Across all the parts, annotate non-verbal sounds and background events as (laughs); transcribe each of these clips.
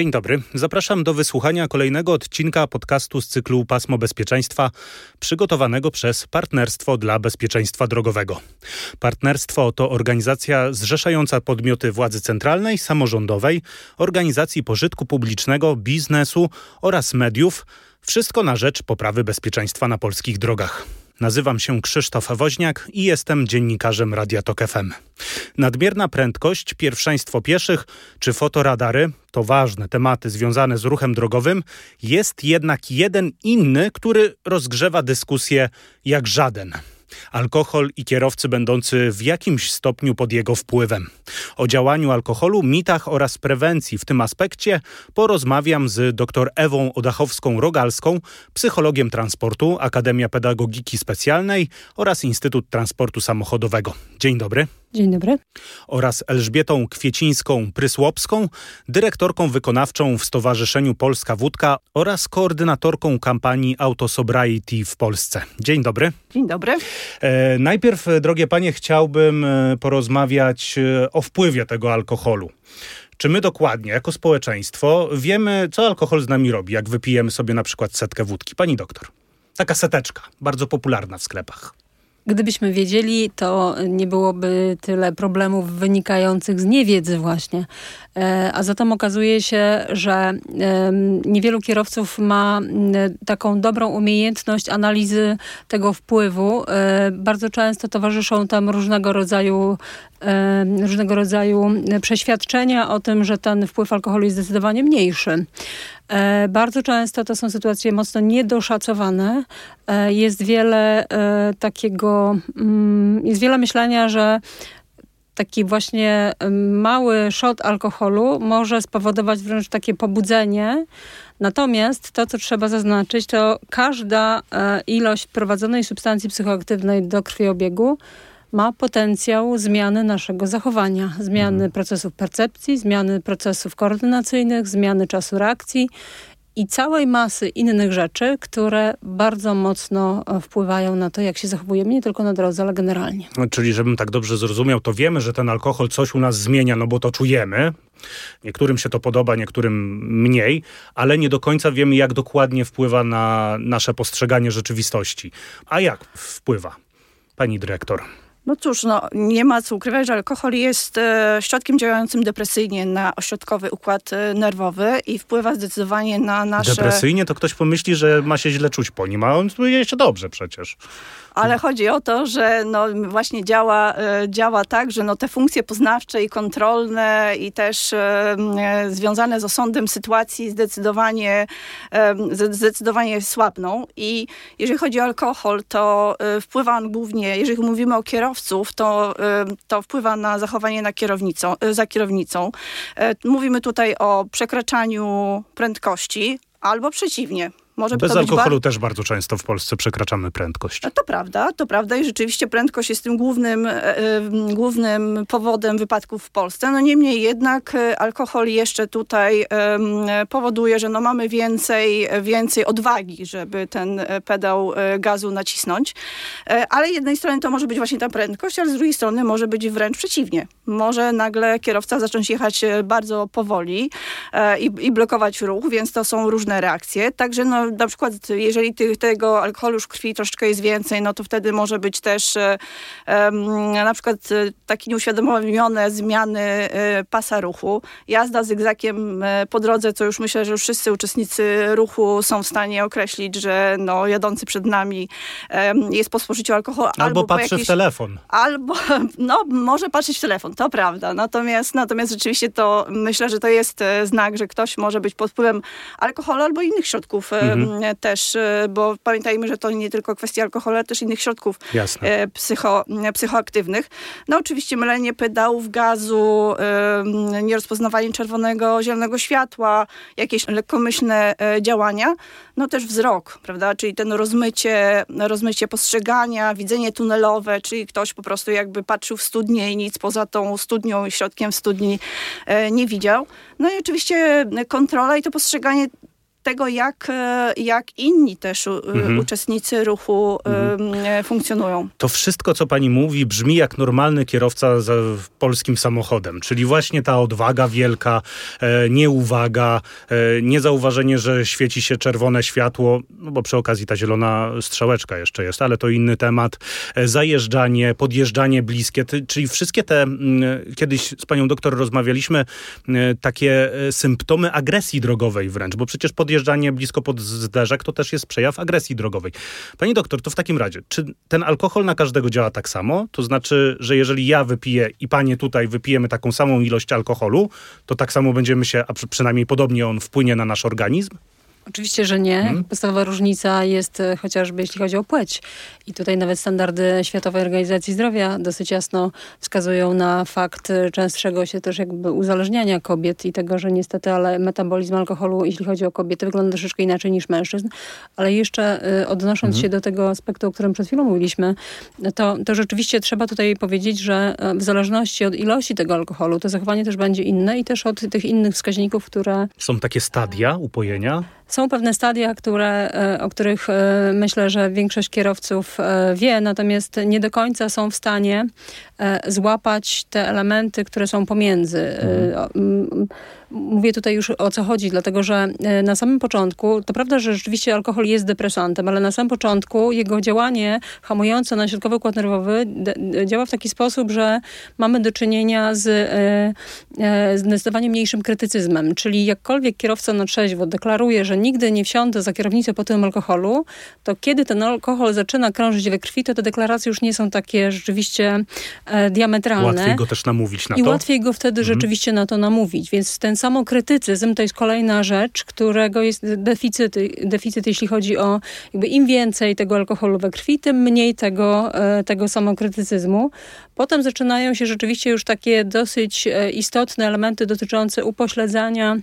Dzień dobry. Zapraszam do wysłuchania kolejnego odcinka podcastu z cyklu Pasmo Bezpieczeństwa, przygotowanego przez Partnerstwo dla Bezpieczeństwa Drogowego. Partnerstwo to organizacja zrzeszająca podmioty władzy centralnej, samorządowej, organizacji pożytku publicznego, biznesu oraz mediów. Wszystko na rzecz poprawy bezpieczeństwa na polskich drogach. Nazywam się Krzysztof Woźniak i jestem dziennikarzem Radia Tok FM. Nadmierna prędkość, pierwszeństwo pieszych czy fotoradary to ważne tematy związane z ruchem drogowym. Jest jednak jeden inny, który rozgrzewa dyskusję jak żaden alkohol i kierowcy będący w jakimś stopniu pod jego wpływem. O działaniu alkoholu, mitach oraz prewencji w tym aspekcie porozmawiam z dr Ewą Odachowską-Rogalską, psychologiem transportu, Akademia Pedagogiki Specjalnej oraz Instytut Transportu Samochodowego. Dzień dobry. Dzień dobry. Oraz Elżbietą Kwiecińską-Prysłopską, dyrektorką wykonawczą w Stowarzyszeniu Polska Wódka oraz koordynatorką kampanii Autosobriety w Polsce. Dzień dobry. Dzień dobry. E, najpierw, drogie panie, chciałbym e, porozmawiać e, o wpływie tego alkoholu. Czy my dokładnie, jako społeczeństwo, wiemy, co alkohol z nami robi, jak wypijemy sobie na przykład setkę wódki? Pani doktor. Taka seteczka, bardzo popularna w sklepach. Gdybyśmy wiedzieli, to nie byłoby tyle problemów wynikających z niewiedzy właśnie. E, a zatem okazuje się, że niewielu kierowców ma taką dobrą umiejętność analizy tego wpływu. E, bardzo często towarzyszą tam różnego rodzaju różnego rodzaju przeświadczenia o tym, że ten wpływ alkoholu jest zdecydowanie mniejszy. E, bardzo często to są sytuacje mocno niedoszacowane. Jest wiele takiego, mm, jest wiele myślenia, że taki właśnie mały shot alkoholu może spowodować wręcz takie pobudzenie. Natomiast to, co trzeba zaznaczyć, to każda e, ilość prowadzonej substancji psychoaktywnej do krwiobiegu ma potencjał zmiany naszego zachowania, zmiany mhm. procesów percepcji, zmiany procesów koordynacyjnych, zmiany czasu reakcji i całej masy innych rzeczy, które bardzo mocno e, wpływają na to, jak się zachowujemy, nie tylko na drodze, ale generalnie. No, czyli, żebym tak dobrze zrozumiał, to wiemy, że ten alkohol coś u nas zmienia, no bo to czujemy. Niektórym się to podoba, niektórym mniej, ale nie do końca wiemy, jak dokładnie wpływa na nasze postrzeganie rzeczywistości. A jak wpływa, pani dyrektor? No cóż, no, nie ma co ukrywać, że alkohol jest e, środkiem działającym depresyjnie na ośrodkowy układ e, nerwowy i wpływa zdecydowanie na nasze... Depresyjnie? To ktoś pomyśli, że ma się źle czuć po nim, a on czuje się dobrze przecież. Ale chodzi o to, że no właśnie działa, e, działa tak, że no te funkcje poznawcze i kontrolne i też e, e, związane z osądem sytuacji zdecydowanie, zdecydowanie słabną. I jeżeli chodzi o alkohol, to wpływa on głównie, jeżeli mówimy o kierowców, to, to wpływa na zachowanie na kierownicą, za kierownicą. Mówimy tutaj o przekraczaniu prędkości, albo przeciwnie, może Bez alkoholu bar... też bardzo często w Polsce przekraczamy prędkość. To prawda, to prawda i rzeczywiście prędkość jest tym głównym, e, e, głównym powodem wypadków w Polsce. No niemniej jednak e, alkohol jeszcze tutaj powoduje, że no mamy więcej, więcej odwagi, żeby ten pedał gazu nacisnąć. ale z jednej strony to może być właśnie ta prędkość, ale z drugiej strony może być wręcz przeciwnie. Może nagle kierowca zacząć jechać bardzo powoli i, i blokować ruch, więc to są różne reakcje. Także no na przykład jeżeli ty, tego alkoholu w krwi troszeczkę jest więcej, no to wtedy może być też um, na przykład e, takie nieuświadomione zmiany e, pasa ruchu. Jazda zygzakiem po drodze, co już myślę, że już wszyscy uczestnicy ruchu są w stanie określić, że no, jadący przed nami um, jest po spożyciu alkoholu. Albo, albo patrzy w telefon. Albo, (laughs) no może patrzeć w telefon, to prawda. Natomiast, natomiast rzeczywiście to myślę, że to jest znak, że ktoś może być pod wpływem alkoholu albo innych środków mhm też, e, bo pamiętajmy, że to nie tylko kwestia alkoholu, ale też innych środków e, psycho, psychoaktywnych. No oczywiście mylenie pedałów gazu, nierozpoznawanie czerwonego, zielonego światła, jakieś lekkomyślne e, działania, no też wzrok, prawda, czyli ten rozmycie, rozmycie postrzegania, widzenie tunelowe, czyli ktoś po prostu jakby patrzył w studnię i nic poza tą studnią i środkiem w studni nie widział. No i oczywiście kontrola i to postrzeganie tego, jak, jak inni też mhm. uczestnicy ruchu mhm. funkcjonują. To wszystko, co pani mówi, brzmi jak normalny kierowca za polskim samochodem, czyli właśnie ta odwaga wielka, nieuwaga, niezauważenie, że świeci się czerwone światło, no bo przy okazji ta zielona strzałeczka jeszcze jest, ale to inny temat, zajeżdżanie, podjeżdżanie bliskie, czyli wszystkie te, kiedyś z panią doktor rozmawialiśmy, takie symptomy agresji drogowej wręcz, bo przecież podjeżdżanie blisko pod zderzak to też jest przejaw agresji drogowej. Pani doktor, to w takim razie, czy ten alkohol na każdego działa tak samo? To znaczy, że jeżeli ja wypiję i panie tutaj wypijemy taką samą ilość alkoholu, to tak samo będziemy się, a przynajmniej podobnie on wpłynie na nasz organizm? Oczywiście, że nie. Hmm. Podstawowa różnica jest e, chociażby jeśli chodzi o płeć. I tutaj nawet standardy Światowej Organizacji Zdrowia dosyć jasno wskazują na fakt e, częstszego się też jakby uzależniania kobiet i tego, że niestety, ale metabolizm alkoholu, jeśli chodzi o kobiety, wygląda troszeczkę inaczej niż mężczyzn. Ale jeszcze e, odnosząc hmm. się do tego aspektu, o którym przed chwilą mówiliśmy, to, to rzeczywiście trzeba tutaj powiedzieć, że w zależności od ilości tego alkoholu, to zachowanie też będzie inne i też od tych innych wskaźników, które... Są takie stadia upojenia? Są pewne stadia, które, e, o których e, myślę, że większość kierowców e, wie, natomiast nie do końca są w stanie złapać te elementy, które są pomiędzy. Mhm. Mówię tutaj już o co chodzi, dlatego że e, na samym początku, to prawda, że rzeczywiście alkohol jest depresantem, ale na samym początku jego działanie hamujące na środkowy układ nerwowy działa w taki sposób, że mamy do czynienia z, e, e, z zdecydowanie mniejszym krytycyzmem. Czyli jakkolwiek kierowca na trzeźwo deklaruje, że nigdy nie wsiądę za kierownicę po tym alkoholu, to kiedy ten alkohol zaczyna krążyć we krwi, to te deklaracje już nie są takie rzeczywiście diametralne. Łatwiej go też namówić na I to. I łatwiej go wtedy mhm. rzeczywiście na to namówić. Więc ten samokrytycyzm to jest kolejna rzecz, którego jest deficyt, deficyt jeśli chodzi o jakby im więcej tego alkoholu we krwi, tym mniej tego, e, tego samokrytycyzmu. Potem zaczynają się rzeczywiście już takie dosyć e, istotne elementy dotyczące upośledzania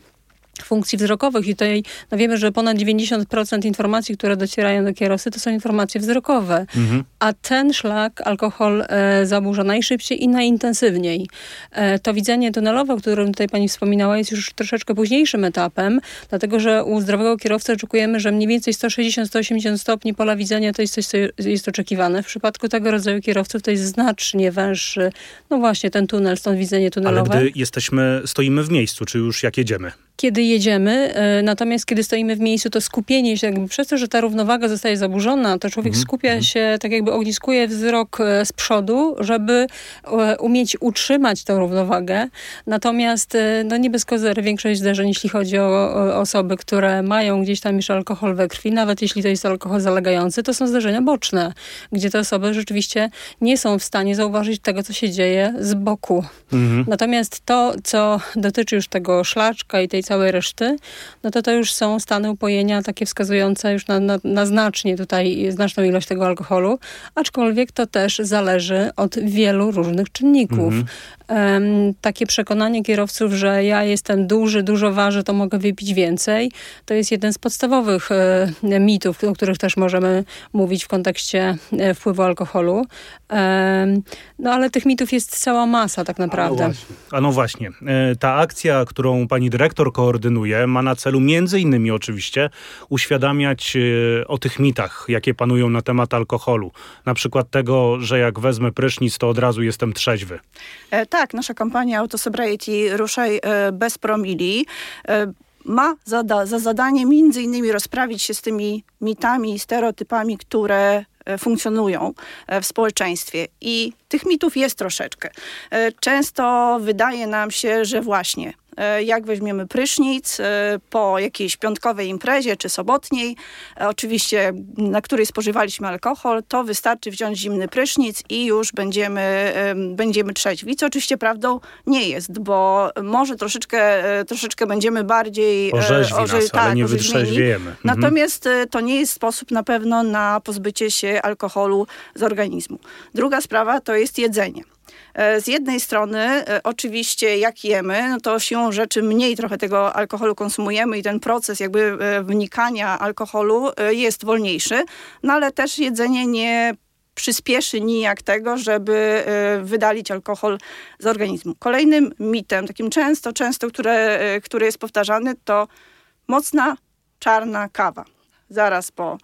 funkcji wzrokowych i tutaj no wiemy, że ponad 90% informacji, które docierają do kierowcy, to są informacje wzrokowe. Mhm. A ten szlak alkohol e, zaburza najszybciej i najintensywniej. E, to widzenie tunelowe, o którym tutaj pani wspominała, jest już troszeczkę późniejszym etapem, dlatego że u zdrowego kierowcy oczekujemy, że mniej więcej 160-180 stopni pola widzenia to jest coś, co jest oczekiwane. W przypadku tego rodzaju kierowców to jest znacznie węższy, no właśnie ten tunel, stąd widzenie tunelowe. Ale gdy jesteśmy, stoimy w miejscu, czy już jak jedziemy? Kiedy jedziemy, e, natomiast kiedy stoimy w miejscu, to skupienie się, jakby przez to, że ta równowaga zostaje zaburzona, to człowiek mm -hmm. skupia mhm. się, tak jakby ogniskuje wzrok e, z przodu, żeby e, umieć utrzymać tę równowagę. Natomiast no nie bez kozery większość zdarzeń, jeśli chodzi o, o osoby, które mają gdzieś tam już alkohol we krwi, nawet jeśli to jest alkohol zalegający, to są zdarzenia boczne, gdzie te osoby rzeczywiście nie są w stanie zauważyć tego, co się dzieje z boku. Mm -hmm. Natomiast to, co dotyczy już tego szlaczka i tej całej reszty, no to to już są stany upojenia takie wskazujące już na, na, na znacznie tutaj, znaczną ilość tego alkoholu, aczkolwiek to też zależy od wielu różnych czynników. Mhm takie przekonanie kierowców, że ja jestem duży, dużo ważę, to mogę wypić więcej, to jest jeden z podstawowych e, mitów, o których też możemy mówić w kontekście e, wpływu alkoholu. No ale tych mitów jest cała masa tak naprawdę. A no właśnie. A no właśnie. E, ta akcja, którą pani dyrektor koordynuje, ma na celu między innymi oczywiście uświadamiać o tych mitach, jakie panują na temat alkoholu. Na przykład tego, że jak wezmę prysznic, to od razu jestem trzeźwy. E, tak, nasza kampania Autosobriety Ruszaj e, bez promili e, ma za, za zadanie między innymi rozprawić się z tymi mitami i stereotypami, które e, funkcjonują w społeczeństwie. I tych mitów jest troszeczkę. Często wydaje nam się, że właśnie E, jak weźmiemy prysznic e, po jakiejś piątkowej imprezie czy sobotniej, e, oczywiście na której spożywaliśmy alkohol, to wystarczy wziąć zimny prysznic i już będziemy, będziemy trzeźwi, co oczywiście prawdą nie jest, bo może troszeczkę, troszeczkę będziemy bardziej orzeźwi orze, nas, tak, ale nie wytrzeźwiejemy. Mhm. Natomiast to nie jest sposób na pewno na pozbycie się alkoholu z organizmu. Druga sprawa to jest jedzenie. E, z jednej strony e, oczywiście jak jemy, no to siłą rzeczy mniej trochę tego alkoholu konsumujemy i ten proces jakby e, wnikania alkoholu jest wolniejszy, no ale też jedzenie nie przyspieszy nijak tego, żeby wydalić alkohol z organizmu. Kolejnym mitem, takim często, często, które, który jest powtarzany, to mocna czarna kawa. Zaraz po,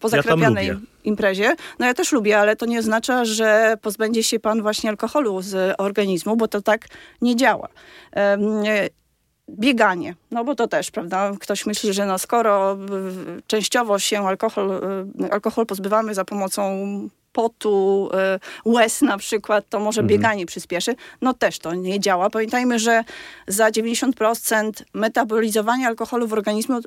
po zakrapianej ja imprezie. No ja też lubię, ale to nie oznacza, że pozbędzie się pan właśnie alkoholu z organizmu, bo to tak nie działa. Bieganie, no bo to też, prawda, ktoś myśli, że no skoro częściowo się alkohol, alkohol pozbywamy za pomocą potu, łez na przykład, to może mhm. bieganie przyspieszy. No też to nie działa. Pamiętajmy, że za 90% metabolizowania alkoholu w organizmie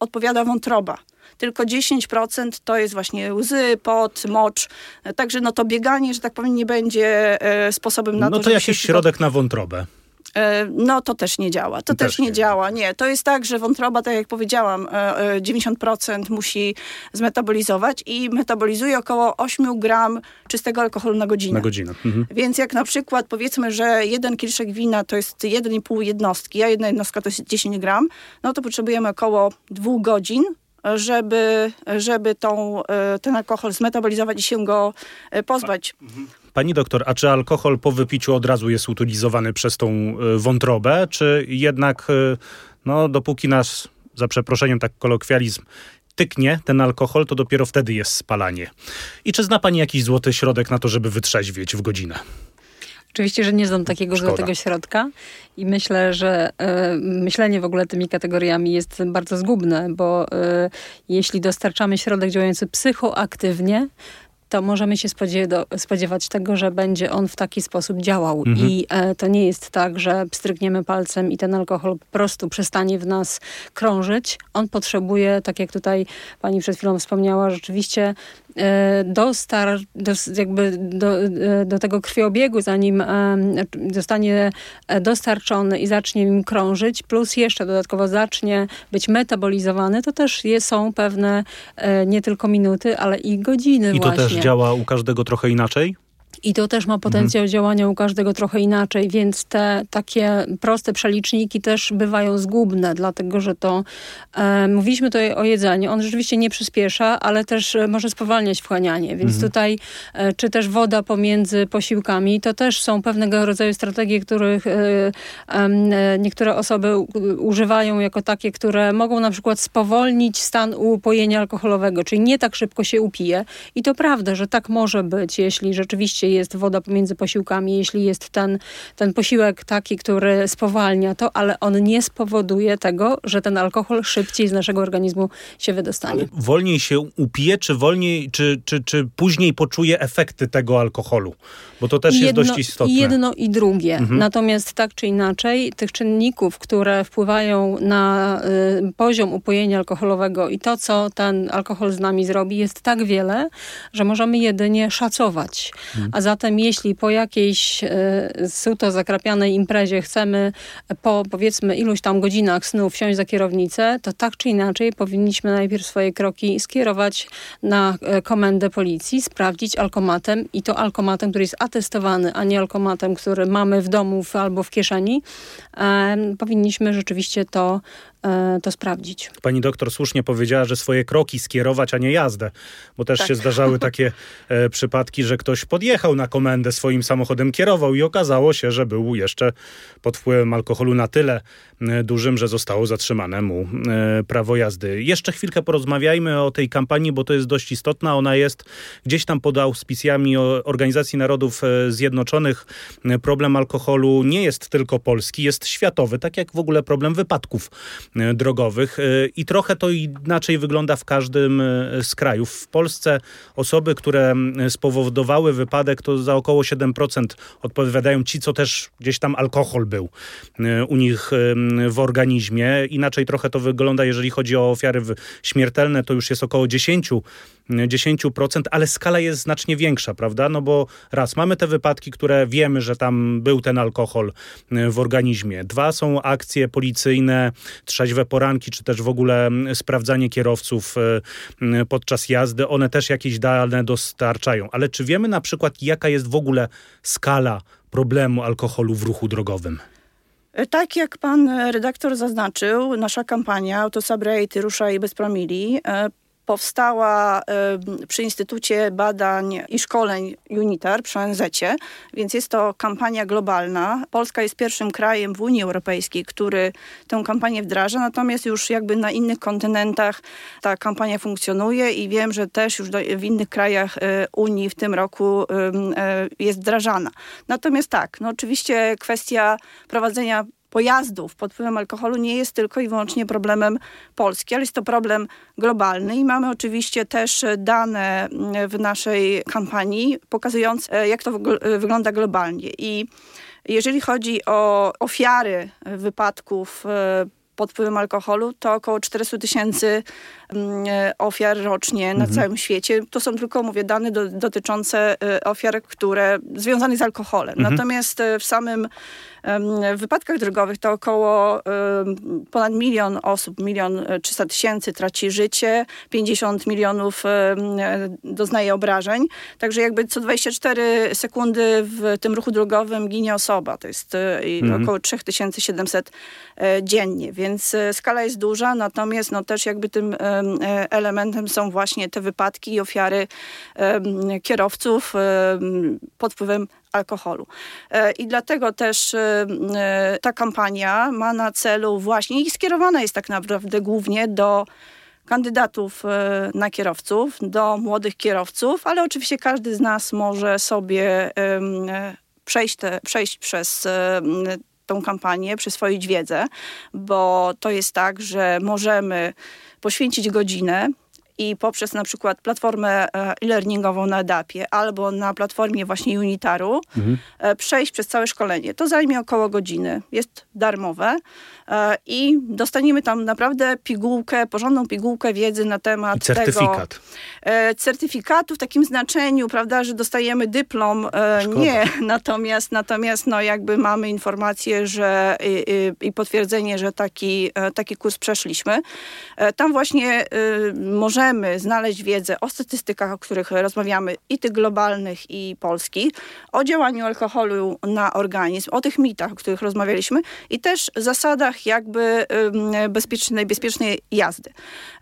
odpowiada wątroba. Tylko 10% to jest właśnie łzy, pot, mocz. Także no to bieganie, że tak powiem, nie będzie e, sposobem na no to, No to jakiś środek na wątrobę. E, no to też nie działa. To też, też nie, nie, działa. Nie, to jest tak, że wątroba, tak jak powiedziałam, 90% e, musi zmetabolizować i metabolizuje około 8 gram czystego alkoholu na godzinę. Na godzinę. Mhm. Więc jak na przykład powiedzmy, że jeden kieliszek wina to jest 1,5 jednostki, a jedna jednostka to jest 10 gram, no to potrzebujemy około 2 godzin żeby, żeby tą, e, ten alkohol zmetabolizować i się go e, pozbać. Pani doktor, a czy alkohol po wypiciu od razu jest utylizowany przez tą e, wątrobę, czy jednak, no, dopóki nas, za przeproszeniem, tak kolokwializm, tyknie ten alkohol, to dopiero wtedy jest spalanie. I czy zna pani jakiś złoty środek na to, żeby wytrzeźwieć w godzinę? Oczywiście, że nie znam takiego Szkoda. złotego środka i myślę, że y, myślenie w ogóle tymi kategoriami jest bardzo zgubne, bo y, jeśli dostarczamy środek działający psychoaktywnie, to możemy się spodziewać tego, że będzie on w taki sposób działał. Mhm. I e, to nie jest tak, że pstrykniemy palcem i ten alkohol po prostu przestanie w nas krążyć. On potrzebuje, tak jak tutaj pani przed chwilą wspomniała, rzeczywiście dostar, do, jakby do, e, do tego krwiobiegu, zanim e, zostanie dostarczony i zacznie im krążyć, plus jeszcze dodatkowo zacznie być metabolizowany, to też są pewne nie tylko minuty, ale i godziny I właśnie. to też działa u każdego trochę inaczej? I to też ma potencjał mhm. działania u każdego trochę inaczej, więc te takie proste przeliczniki też bywają zgubne, dlatego że to, e, mówiliśmy tutaj o jedzeniu, on rzeczywiście nie przyspiesza, ale też e, może spowalniać wchłanianie, więc mhm. tutaj, e, czy też woda pomiędzy posiłkami, to też są pewnego rodzaju strategie, których e, e, niektóre osoby używają jako takie, które mogą na przykład spowolnić stan upojenia alkoholowego, czyli nie tak szybko się upije. I to prawda, że tak może być, jeśli rzeczywiście jest woda pomiędzy posiłkami, jeśli jest ten, ten posiłek taki, który spowalnia to, ale on nie spowoduje tego, że ten alkohol szybciej z naszego organizmu się wydostanie. Ale wolniej się upije, czy wolniej, czy, czy, czy później poczuje efekty tego alkoholu? Bo to też jedno, jest dość istotne. Jedno i drugie. Mhm. Natomiast tak czy inaczej, tych czynników, które wpływają na y, poziom upojenia alkoholowego i to, co ten alkohol z nami zrobi, jest tak wiele, że możemy jedynie szacować. Mhm. A zatem jeśli po jakiejś y, suto zakrapianej imprezie chcemy po powiedzmy iluś tam godzinach snu wsiąść za kierownicę, to tak czy inaczej powinniśmy najpierw swoje kroki skierować na y, komendę policji, sprawdzić alkomatem i to alkomatem, który jest atestowany, a nie alkomatem, który mamy w domu albo w kieszeni, e, powinniśmy rzeczywiście to E, to sprawdzić. Pani doktor słusznie powiedziała, że swoje kroki skierować, a nie jazdę, bo też tak. się zdarzały (laughs) takie e, przypadki, że ktoś podjechał na komendę swoim samochodem, kierował i okazało się, że był jeszcze pod wpływem alkoholu na tyle e, dużym, że zostało zatrzymane mu e, prawo jazdy. Jeszcze chwilkę porozmawiajmy o tej kampanii, bo to jest dość istotna. Ona jest gdzieś tam pod auspicjami Organizacji Narodów e, Zjednoczonych. E, problem alkoholu nie jest tylko polski, jest światowy, tak jak w ogóle problem wypadków E, drogowych e, i trochę to inaczej wygląda w każdym e, z krajów. W Polsce osoby, które spowodowały wypadek, to za około 7% odpowiadają ci, co też gdzieś tam alkohol był u nich w organizmie. Inaczej trochę to wygląda, jeżeli chodzi o ofiary śmiertelne, to już jest około 10 10%, ale skala jest znacznie większa, prawda? No bo raz, mamy te wypadki, które wiemy, że tam był ten alkohol e, w organizmie. Dwa, są akcje policyjne, trzeźwe poranki, czy też w ogóle sprawdzanie kierowców e, podczas jazdy. One też jakieś dane dostarczają. Ale czy wiemy na przykład, jaka jest w ogóle skala problemu alkoholu w ruchu drogowym? E, tak jak pan redaktor zaznaczył, nasza kampania Autosabrate Ruszaj bez promili powstała przy Instytucie Badań i Szkoleń UNITAR przy ONZ, więc jest to kampania globalna. Polska jest pierwszym krajem w Unii Europejskiej, który tę kampanię wdraża, natomiast już jakby na innych kontynentach ta kampania funkcjonuje i wiem, że też już w innych krajach e, Unii w tym roku e, jest wdrażana. Natomiast tak, no oczywiście kwestia prowadzenia pojazdów pod wpływem alkoholu nie jest tylko i wyłącznie problemem Polski, ale jest to problem globalny i mamy oczywiście też dane w naszej kampanii pokazujące, jak to wygląda globalnie. I jeżeli chodzi o ofiary wypadków e, pod wpływem alkoholu, to około 400 tysięcy mm, e, ofiar rocznie na mhm. całym świecie. To są tylko, mówię, dane do, dotyczące e, ofiar, które związane z alkoholem. Mhm. Natomiast w samym w wypadkach drogowych to około ponad milion osób, milion trzysta tysięcy traci życie, 50 milionów doznaje obrażeń. Także jakby co 24 sekundy w tym ruchu drogowym ginie osoba. To jest e, mhm. około 3700 e, dziennie, więc e, skala jest duża, natomiast no też jakby tym elementem są właśnie te wypadki i ofiary kierowców pod wpływem alkoholu. E, I dlatego też e, e, ta kampania ma na celu właśnie i skierowana jest tak naprawdę głównie do kandydatów na kierowców, do młodych kierowców, ale oczywiście każdy z nas może sobie przejść, te, przejść przez tą kampanię, przyswoić wiedzę, bo to jest tak, że możemy poświęcić godzinę i poprzez na przykład platformę e, e-learningową na EDAP-ie albo na platformie właśnie Unitaru mhm. E, przejść przez całe szkolenie. To zajmie około godziny. Jest darmowe e, i dostaniemy tam naprawdę pigułkę, porządną pigułkę wiedzy na temat I certyfikat. tego. Certyfikatu w takim znaczeniu, prawda, że dostajemy dyplom. Szkoda. Nie, (laughs) natomiast, natomiast no jakby mamy informację, że i, i potwierdzenie, że taki, taki kurs przeszliśmy. Tam właśnie możemy możemy znaleźć wiedzę o statystykach, o których rozmawiamy, i tych globalnych, i polskich, o działaniu alkoholu na organizm, o tych mitach, o których rozmawialiśmy i też zasadach jakby bezpiecznej, bezpiecznej jazdy.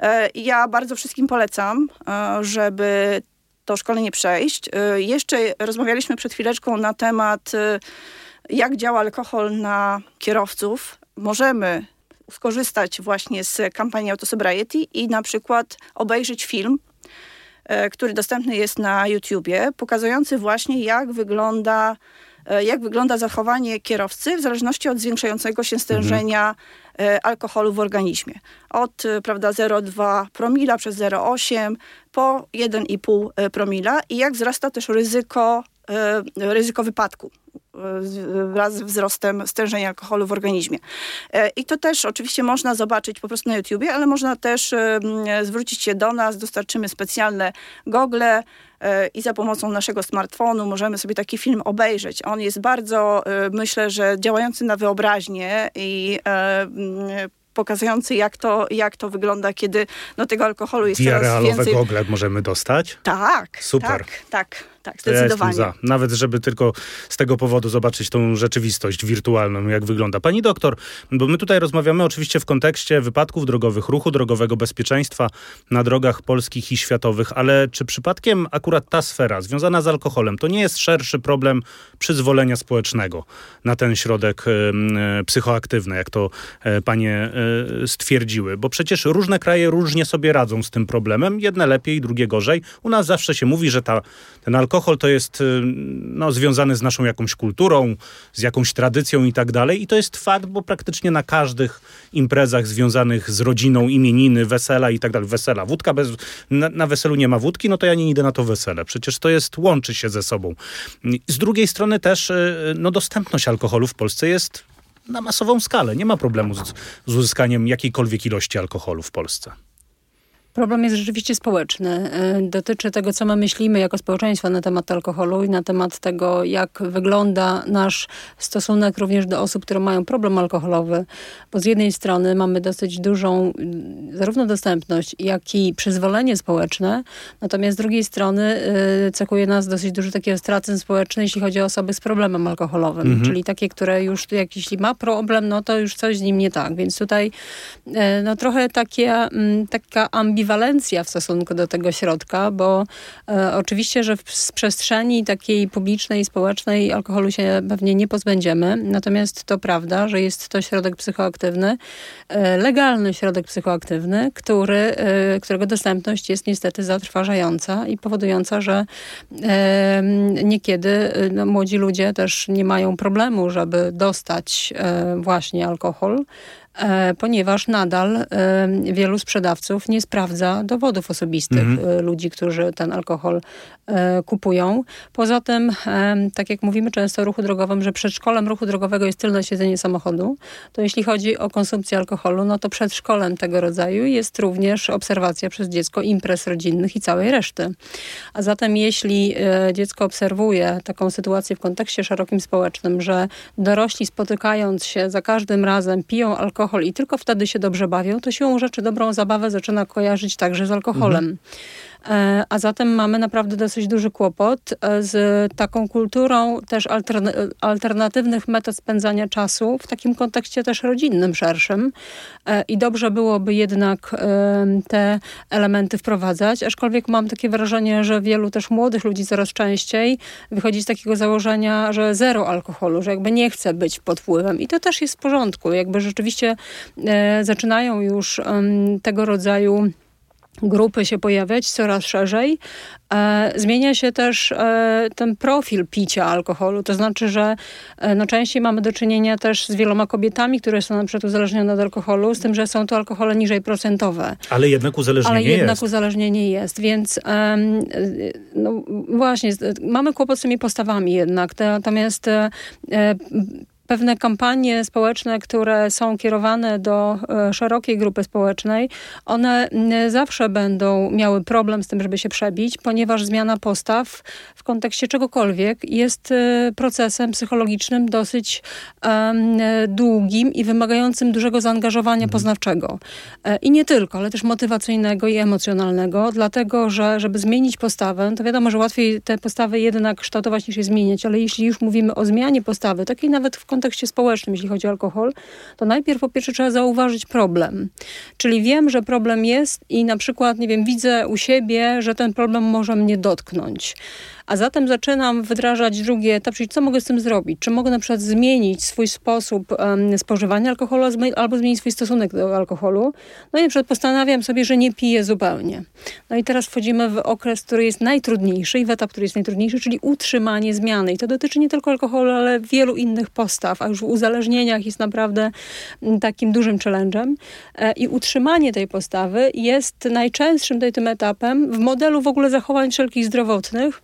E, ja bardzo wszystkim polecam, e, żeby to szkolenie przejść. E, jeszcze rozmawialiśmy przed chwileczką na temat, jak działa alkohol na kierowców. Możemy skorzystać właśnie z kampanii Autosobriety i na przykład obejrzeć film, e, który dostępny jest na YouTubie, pokazujący właśnie jak wygląda e, jak wygląda zachowanie kierowcy w zależności od zwiększającego się stężenia mhm. alkoholu w organizmie. Od prawda, 0,2 promila przez 0,8 po 1,5 promila i jak wzrasta też ryzyko, ryzyko wypadku wraz z wzrostem stężenia alkoholu w organizmie. E, I to też oczywiście można zobaczyć po prostu na YouTubie, ale można też zwrócić się do nas, dostarczymy specjalne gogle e, i za pomocą naszego smartfonu możemy sobie taki film obejrzeć. On jest bardzo, e, myślę, że działający na wyobraźnię i pokazujący, jak to, jak to wygląda, kiedy no, tego alkoholu jest coraz więcej. gogle możemy dostać? Tak. Super. Tak, tak tak, zdecydowanie. Ja za. Nawet żeby tylko z tego powodu zobaczyć tą rzeczywistość wirtualną, jak wygląda. Pani doktor, bo my tutaj rozmawiamy oczywiście w kontekście wypadków drogowych, ruchu drogowego, bezpieczeństwa na drogach polskich i światowych, ale czy przypadkiem akurat ta sfera związana z alkoholem to nie jest szerszy problem przyzwolenia społecznego na ten środek e, psychoaktywny, jak to e, panie e, stwierdziły? Bo przecież różne kraje różnie sobie radzą z tym problemem, jedne lepiej, drugie gorzej. U nas zawsze się mówi, że ta, ten alkohol alkohol to jest y, no, związany z naszą jakąś kulturą, z jakąś tradycją i tak dalej. I to jest fakt, bo praktycznie na każdych imprezach związanych z rodziną, imieniny, wesela i tak dalej. Wesela, wódka bez... Na, na weselu nie ma wódki, no to ja nie idę na to wesele. Przecież to jest, łączy się ze sobą. Z drugiej strony też y, no, dostępność alkoholu w Polsce jest na masową skalę. Nie ma problemu z, z uzyskaniem jakiejkolwiek ilości alkoholu w Polsce. Problem jest rzeczywiście społeczny. Y, dotyczy tego, co my myślimy jako społeczeństwo na temat alkoholu i na temat tego, jak wygląda nasz stosunek również do osób, które mają problem alkoholowy. Bo z jednej strony mamy dosyć dużą y, zarówno dostępność, jak i przyzwolenie społeczne, natomiast z drugiej strony y, cechuje nas dosyć duży taki ostracyzm społeczny, jeśli chodzi o osoby z problemem alkoholowym. Mhm. Czyli takie, które już, jak jeśli ma problem, no to już coś z nim nie tak. Więc tutaj no trochę takie, mm, taka ambicja ambiwalencja w stosunku do tego środka, bo e, oczywiście, że w przestrzeni takiej publicznej, społecznej alkoholu się pewnie nie pozbędziemy, natomiast to prawda, że jest to środek psychoaktywny, e, legalny środek psychoaktywny, który, e, którego dostępność jest niestety zatrważająca i powodująca, że e, niekiedy no, młodzi ludzie też nie mają problemu, żeby dostać e, właśnie alkohol, E, ponieważ nadal e, wielu sprzedawców nie sprawdza dowodów osobistych mhm. E, ludzi, którzy ten alkohol kupują. Poza tym, tak jak mówimy często o ruchu drogowym, że przedszkolem ruchu drogowego jest tylne siedzenie samochodu, to jeśli chodzi o konsumpcję alkoholu, no to przedszkolem tego rodzaju jest również obserwacja przez dziecko imprez rodzinnych i całej reszty. A zatem jeśli dziecko obserwuje taką sytuację w kontekście szerokim społecznym, że dorośli spotykając się za każdym razem piją alkohol, alkohol i tylko wtedy się dobrze bawią, to siłą rzeczy dobrą zabawę zaczyna kojarzyć także z alkoholem. Mhm. E, a zatem mamy naprawdę dosyć duży kłopot e, z taką kulturą też alternatywnych metod spędzania czasu w takim kontekście też rodzinnym, szerszym. E, I dobrze byłoby jednak te elementy wprowadzać, aczkolwiek mam takie wrażenie, że wielu też młodych ludzi coraz częściej wychodzi z takiego założenia, że zero alkoholu, że jakby nie chce być pod wpływem. I to też jest w porządku. Jakby rzeczywiście zaczynają już tego rodzaju grupy się pojawiać coraz szerzej. E, zmienia się też e, ten profil picia alkoholu, to znaczy, że e, no, częściej mamy do czynienia też z wieloma kobietami, które są na przykład uzależnione od alkoholu, z tym, że są to alkohole niżej procentowe. Ale jednak uzależnienie Ale jednak jest. uzależnienie jest, więc no właśnie, mamy kłopot z tymi postawami jednak, natomiast pewne kampanie społeczne, które są kierowane do e, szerokiej grupy społecznej, one zawsze będą miały problem z tym, żeby się przebić, ponieważ zmiana postaw w kontekście czegokolwiek jest e, procesem psychologicznym dosyć długim i wymagającym dużego zaangażowania mhm. poznawczego. E, I nie tylko, ale też motywacyjnego i emocjonalnego, dlatego, że żeby zmienić postawę, to wiadomo, że łatwiej te postawy jednak kształtować niż je zmieniać, ale jeśli już mówimy o zmianie postawy, takiej nawet w kontekście kontekście społecznym, jeśli chodzi o alkohol, to najpierw po pierwsze trzeba zauważyć problem. Czyli wiem, że problem jest i na przykład, nie wiem, widzę u siebie, że ten problem może mnie dotknąć. A zatem zaczynam wdrażać drugi etap, czyli co mogę z tym zrobić? Czy mogę na przykład zmienić swój sposób um, spożywania alkoholu albo zmienić swój stosunek do alkoholu? No i na przykład postanawiam sobie, że nie piję zupełnie. No i teraz wchodzimy w okres, który jest najtrudniejszy i w etap, który jest najtrudniejszy, czyli utrzymanie zmiany. I to dotyczy nie tylko alkoholu, ale wielu innych postaw, a już w uzależnieniach jest naprawdę mm, takim dużym challenge'em. E, I utrzymanie tej postawy jest najczęstszym tym etapem w modelu w ogóle zachowań wszelkich zdrowotnych,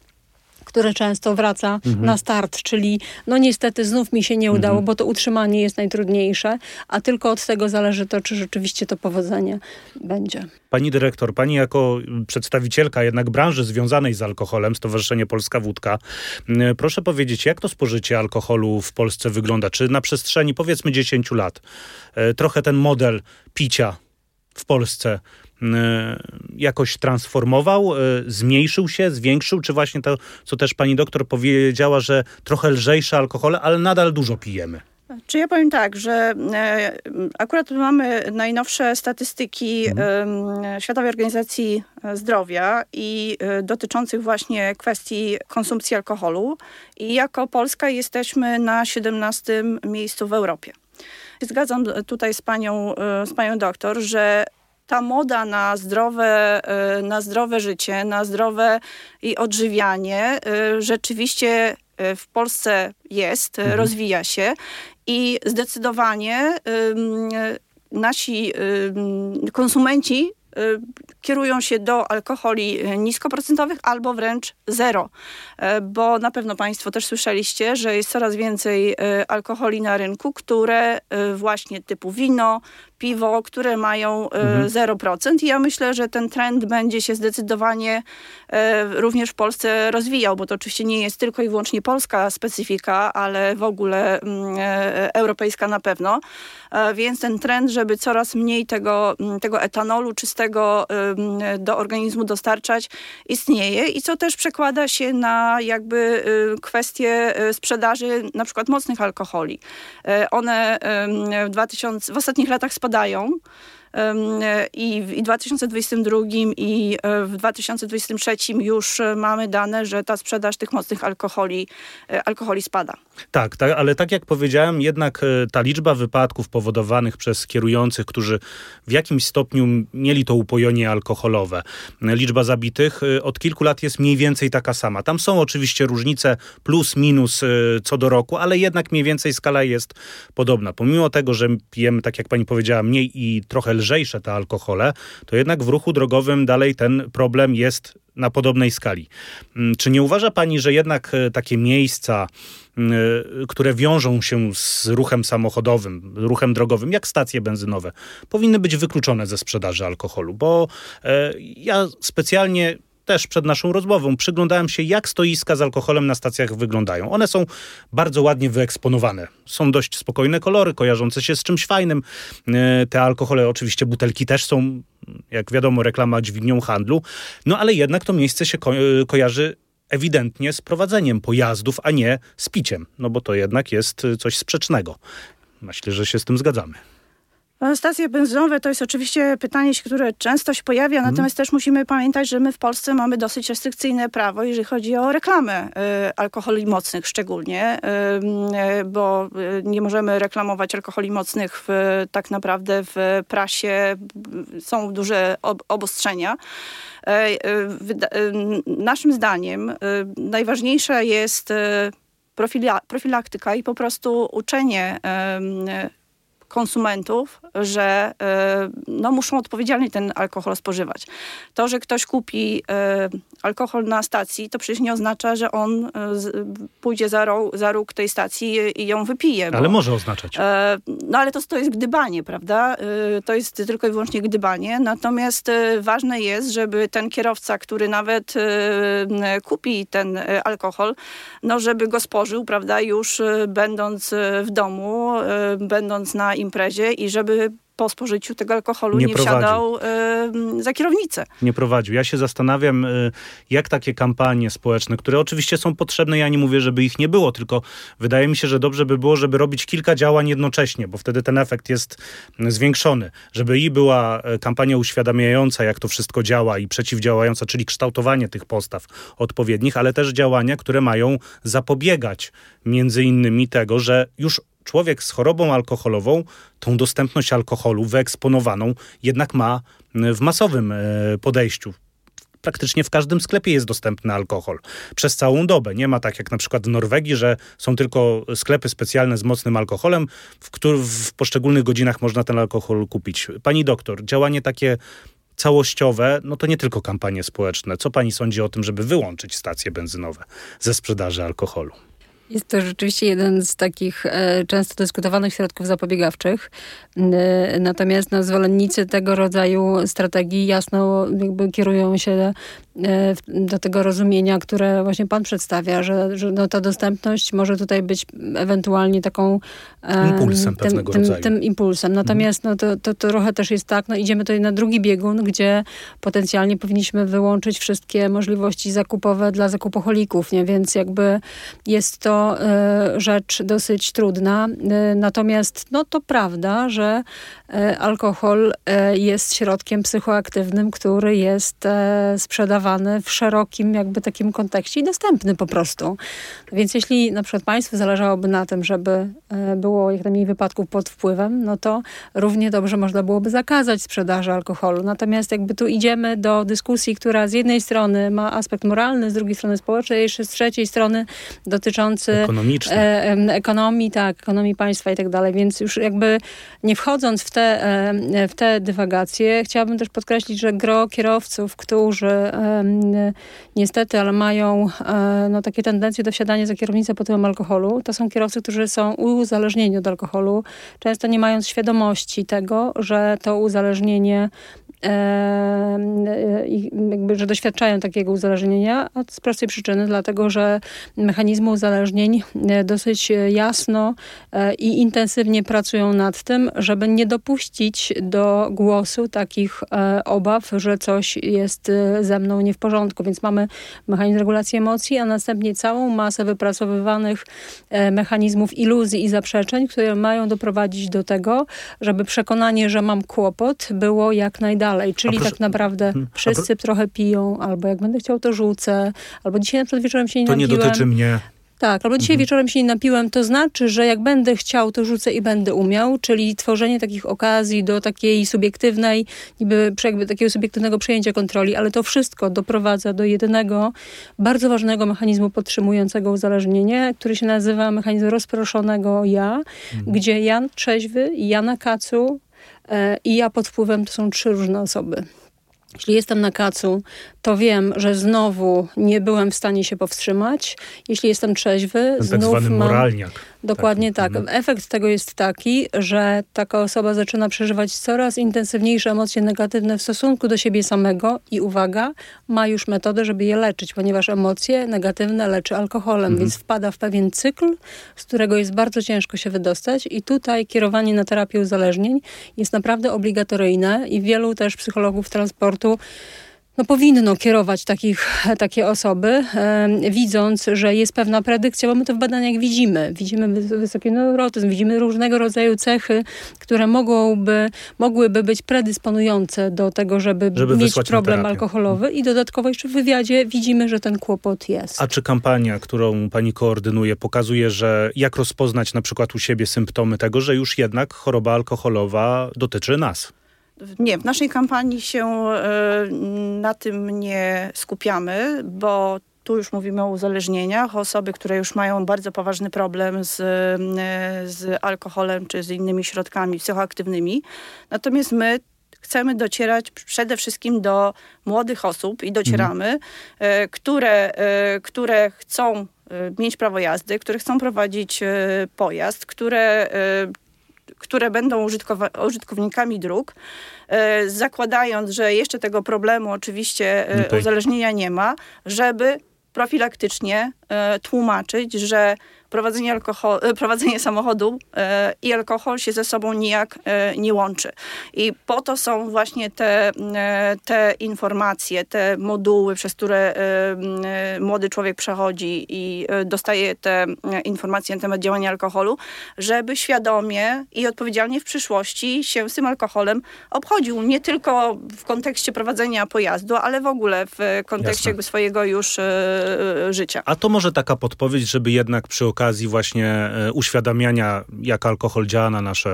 które często wraca mhm. na start, czyli no niestety znów mi się nie udało, mhm. bo to utrzymanie jest najtrudniejsze, a tylko od tego zależy to, czy rzeczywiście to powodzenie będzie. Pani dyrektor, pani jako przedstawicielka jednak branży związanej z alkoholem, Stowarzyszenie Polska Wódka, proszę powiedzieć, jak to spożycie alkoholu w Polsce wygląda? Czy na przestrzeni powiedzmy 10 lat e, trochę ten model picia w Polsce jakoś transformował, e, zmniejszył się, zwiększył, czy właśnie to, co też pani doktor powiedziała, że trochę lżejsze alkohole, ale nadal dużo pijemy? Czy ja powiem tak, że e, akurat mamy najnowsze statystyki mhm. Światowej Organizacji Zdrowia i dotyczących właśnie kwestii konsumpcji alkoholu i jako Polska jesteśmy na 17 miejscu w Europie. Zgadzam tutaj z panią, z panią doktor, że ta moda na zdrowe, y, na zdrowe życie, na zdrowe i odżywianie y, rzeczywiście y, w Polsce jest, mhm. rozwija się i zdecydowanie nasi konsumenci kierują się do alkoholi niskoprocentowych albo wręcz zero. Bo na pewno Państwo też słyszeliście, że jest coraz więcej alkoholi na rynku, które właśnie typu wino, piwo, które mają e, mhm. 0%. I ja myślę, że ten trend będzie się zdecydowanie e, również w Polsce rozwijał, bo to oczywiście nie jest tylko i wyłącznie polska specyfika, ale w ogóle mm, e, europejska na pewno. Więc ten trend, żeby coraz mniej tego, mm, tego etanolu czystego do organizmu dostarczać, istnieje i co też przekłada się na jakby kwestie sprzedaży na przykład mocnych alkoholi. One w, 2000, w ostatnich latach spadają spadają. I w 2022 i w 2023 już mamy dane, że ta sprzedaż tych mocnych alkoholi, alkoholi spada. Tak, tak, ale tak jak powiedziałem, jednak ta liczba wypadków powodowanych przez kierujących, którzy w jakimś stopniu mieli to upojenie alkoholowe, liczba zabitych od kilku lat jest mniej więcej taka sama. Tam są oczywiście różnice plus, minus co do roku, ale jednak mniej więcej skala jest podobna. Pomimo tego, że pijemy, tak jak pani powiedziała, mniej i trochę lżejsze te alkohole, to jednak w ruchu drogowym dalej ten problem jest na podobnej skali. Mm, czy nie uważa pani, że jednak e, takie miejsca, mm, e, które wiążą się z ruchem samochodowym, ruchem drogowym, jak stacje benzynowe, powinny być wykluczone ze sprzedaży alkoholu? Bo e, ja specjalnie też przed naszą rozmową przyglądałem się, jak stoiska z alkoholem na stacjach wyglądają. One są bardzo ładnie wyeksponowane. Są dość spokojne kolory, kojarzące się z czymś fajnym. E, te alkohole, oczywiście butelki też są, jak wiadomo, reklama dźwignią handlu. No ale jednak to miejsce się ko e, kojarzy ewidentnie z prowadzeniem pojazdów, a nie z piciem. No bo to jednak jest coś sprzecznego. Myślę, że się z tym zgadzamy. Stacje benzynowe to jest oczywiście pytanie, które często się pojawia, mm. natomiast też musimy pamiętać, że my w Polsce mamy dosyć restrykcyjne prawo, jeżeli chodzi o reklamę y, alkoholi mocnych szczególnie, y, y, bo nie możemy reklamować alkoholi mocnych w, tak naprawdę w prasie. Są duże ob obostrzenia. Naszym zdaniem najważniejsza jest profilaktyka i po prostu uczenie konsumentów, że e, no, muszą odpowiedzialnie ten alkohol spożywać. To, że ktoś kupi e, alkohol na stacji, to przecież nie oznacza, że on e, pójdzie za, róg, za róg tej stacji i ją wypije. Ale bo, może oznaczać. No ale to, to jest gdybanie, prawda? To jest tylko i wyłącznie gdybanie. Natomiast ważne jest, żeby ten kierowca, który nawet kupi ten alkohol, no żeby go spożył, prawda, już będąc w domu, będąc na imprezie i żeby po spożyciu tego alkoholu nie, nie wsiadał y, za kierownicę. Nie prowadził. Ja się zastanawiam, y, jak takie kampanie społeczne, które oczywiście są potrzebne, ja nie mówię, żeby ich nie było, tylko wydaje mi się, że dobrze by było, żeby robić kilka działań jednocześnie, bo wtedy ten efekt jest zwiększony. Żeby i była e, kampania uświadamiająca, jak to wszystko działa i przeciwdziałająca, czyli kształtowanie tych postaw odpowiednich, ale też działania, które mają zapobiegać między innymi tego, że już człowiek z chorobą alkoholową tą dostępność alkoholu wyeksponowaną jednak ma w masowym e, podejściu praktycznie w każdym sklepie jest dostępny alkohol przez całą dobę. Nie ma tak jak na przykład w Norwegii, że są tylko sklepy specjalne z mocnym alkoholem, w, których w poszczególnych godzinach można ten alkohol kupić. Pani doktor, działanie takie całościowe, no to nie tylko kampanie społeczne. Co pani sądzi o tym, żeby wyłączyć stacje benzynowe ze sprzedaży alkoholu? Jest to rzeczywiście jeden z takich e, często dyskutowanych środków zapobiegawczych. E, natomiast no, zwolennicy tego rodzaju strategii jasno jakby kierują się do tego rozumienia, które właśnie pan przedstawia, że, że no ta dostępność może tutaj być ewentualnie taką impulsem tym, pewnego tym, rodzaju. Tym impulsem. Natomiast no to, to, to trochę też jest tak, no idziemy tutaj na drugi biegun, gdzie potencjalnie powinniśmy wyłączyć wszystkie możliwości zakupowe dla zakupoholików, nie? Więc jakby jest to e, rzecz dosyć trudna. E, natomiast no to prawda, że e, alkohol e, jest środkiem psychoaktywnym, który jest e, sprzedawany w szerokim jakby takim kontekście i dostępny po prostu. Więc jeśli na przykład państwu zależałoby na tym, żeby e, było jak najmniej wypadków pod wpływem, no to równie dobrze można byłoby zakazać sprzedaży alkoholu. Natomiast jakby tu idziemy do dyskusji, która z jednej strony ma aspekt moralny, z drugiej strony społeczny, jeszcze z trzeciej strony dotyczący e, ekonomii, tak, ekonomii państwa i tak dalej. Więc już jakby nie wchodząc w te, e, w te dywagacje, chciałabym też podkreślić, że gro kierowców, którzy niestety, ale mają e, no, takie tendencje do wsiadania za kierownicę pod wpływem alkoholu. To są kierowcy, którzy są uzależnieni od alkoholu, często nie mając świadomości tego, że to uzależnienie jakby, że doświadczają takiego uzależnienia, z prostej przyczyny, dlatego że mechanizmy uzależnień dosyć jasno i intensywnie pracują nad tym, żeby nie dopuścić do głosu takich obaw, że coś jest ze mną nie w porządku. Więc mamy mechanizm regulacji emocji, a następnie całą masę wypracowywanych mechanizmów iluzji i zaprzeczeń, które mają doprowadzić do tego, żeby przekonanie, że mam kłopot, było jak najdalej. Czyli proszę, tak naprawdę hmm, wszyscy trochę piją, albo jak będę chciał, to rzucę, albo dzisiaj na przykład wieczorem się nie to napiłem. To nie dotyczy mnie. Tak, albo dzisiaj mhm. wieczorem się nie napiłem, to znaczy, że jak będę chciał, to rzucę i będę umiał, czyli tworzenie takich okazji do takiej subiektywnej, niby jakby takiego subiektywnego przejęcia kontroli, ale to wszystko doprowadza do jedynego, bardzo ważnego mechanizmu podtrzymującego uzależnienie, który się nazywa mechanizm rozproszonego ja, mhm. gdzie Jan trzeźwy, ja na kacu i ja pod wpływem to są trzy różne osoby. Jeśli jestem na kacu, to wiem, że znowu nie byłem w stanie się powstrzymać. Jeśli jestem trzeźwy, Ten znów tak zwany mam... moralniak. Dokładnie taki. tak. Mhm. Efekt tego jest taki, że taka osoba zaczyna przeżywać coraz intensywniejsze emocje negatywne w stosunku do siebie samego i uwaga, ma już metodę, żeby je leczyć, ponieważ emocje negatywne leczy alkoholem, mhm. więc wpada w pewien cykl, z którego jest bardzo ciężko się wydostać i tutaj kierowanie na terapię uzależnień jest naprawdę obligatoryjne i wielu też psychologów transportu no, powinno kierować takich, takie osoby, e, widząc, że jest pewna predykcja, bo my to w badaniach widzimy. Widzimy wysoki neurotyzm, widzimy różnego rodzaju cechy, które mogłyby, mogłyby być predysponujące do tego, żeby, żeby mieć problem alkoholowy i dodatkowo jeszcze w wywiadzie widzimy, że ten kłopot jest. A czy kampania, którą pani koordynuje, pokazuje, że jak rozpoznać na przykład u siebie symptomy tego, że już jednak choroba alkoholowa dotyczy nas? Nie, w naszej kampanii się e, na tym nie skupiamy, bo tu już mówimy o uzależnieniach, osoby, które już mają bardzo poważny problem z, e, z alkoholem czy z innymi środkami psychoaktywnymi. Natomiast my chcemy docierać przede wszystkim do młodych osób i docieramy, mhm. które, które chcą mieć prawo jazdy, które chcą prowadzić pojazd, które które będą użytkownikami dróg, e, zakładając, że jeszcze tego problemu oczywiście e, uzależnienia nie ma, żeby profilaktycznie tłumaczyć, że prowadzenie, alkohol, e, prowadzenie samochodu e, i alkohol się ze sobą nijak e, nie łączy. I po to są właśnie te, te informacje, te moduły, przez które młody człowiek przechodzi i dostaje te informacje na temat działania alkoholu, żeby świadomie i odpowiedzialnie w przyszłości się z tym alkoholem obchodził. Nie tylko w kontekście prowadzenia pojazdu, ale w ogóle w kontekście swojego już życia. A to może taka podpowiedź, żeby jednak przy okazji właśnie e, uświadamiania, jak alkohol działa na nasz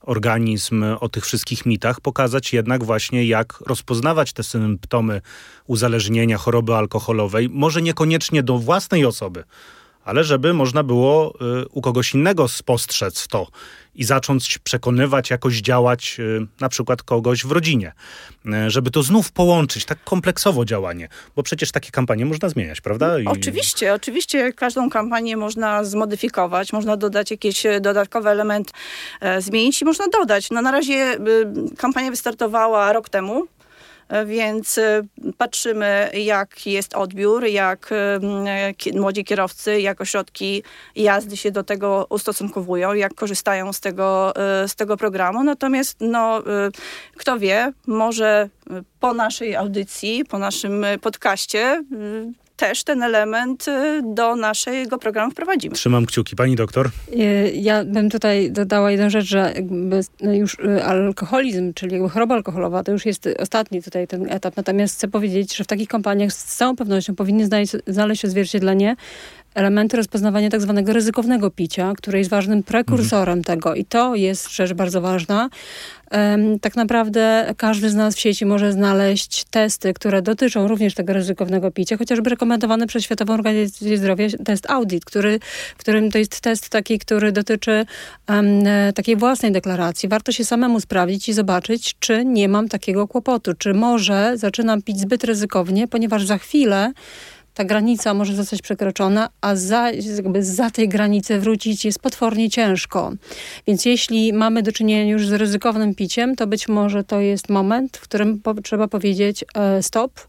organizm, o tych wszystkich mitach, pokazać jednak właśnie, jak rozpoznawać te symptomy uzależnienia, choroby alkoholowej, może niekoniecznie do własnej osoby, ale żeby można było y, u kogoś innego spostrzec to i zacząć przekonywać, jakoś działać y, na przykład kogoś w rodzinie. Y, żeby to znów połączyć, tak kompleksowo działanie, bo przecież takie kampanie można zmieniać, prawda? I... Oczywiście, oczywiście każdą kampanię można zmodyfikować, można dodać jakieś dodatkowe elementy, e, zmienić i można dodać. No na razie kampania wystartowała rok temu, więc y, patrzymy, jak jest odbiór, jak y, młodzi kierowcy, jak ośrodki jazdy się do tego ustosunkowują, jak korzystają z tego, y, z tego programu. Natomiast, no, kto wie, może po naszej audycji, po naszym podcaście też ten element y, do naszego programu wprowadzimy. Trzymam kciuki. Pani doktor? Y, ja bym tutaj dodała jedną rzecz, że no już y, alkoholizm, czyli jakby choroba alkoholowa, to już jest ostatni tutaj ten etap. Natomiast chcę powiedzieć, że w takich kampaniach z całą pewnością powinny znaleźć, znaleźć odzwierciedlenie elementy rozpoznawania tak zwanego ryzykownego picia, które jest ważnym prekursorem mhm. tego i to jest rzecz bardzo ważna. Tak naprawdę każdy z nas w sieci może znaleźć testy, które dotyczą również tego ryzykownego picia, chociażby rekomendowany przez Światową Organizację Zdrowia test Audit, który, w którym to jest test taki, który dotyczy um, takiej własnej deklaracji. Warto się samemu sprawdzić i zobaczyć, czy nie mam takiego kłopotu, czy może zaczynam pić zbyt ryzykownie, ponieważ za chwilę ta granica może zostać przekroczona, a za, jakby za tej granicy wrócić jest potwornie ciężko. Więc jeśli mamy do czynienia już z ryzykownym piciem, to być może to jest moment, w którym po, trzeba powiedzieć e, stop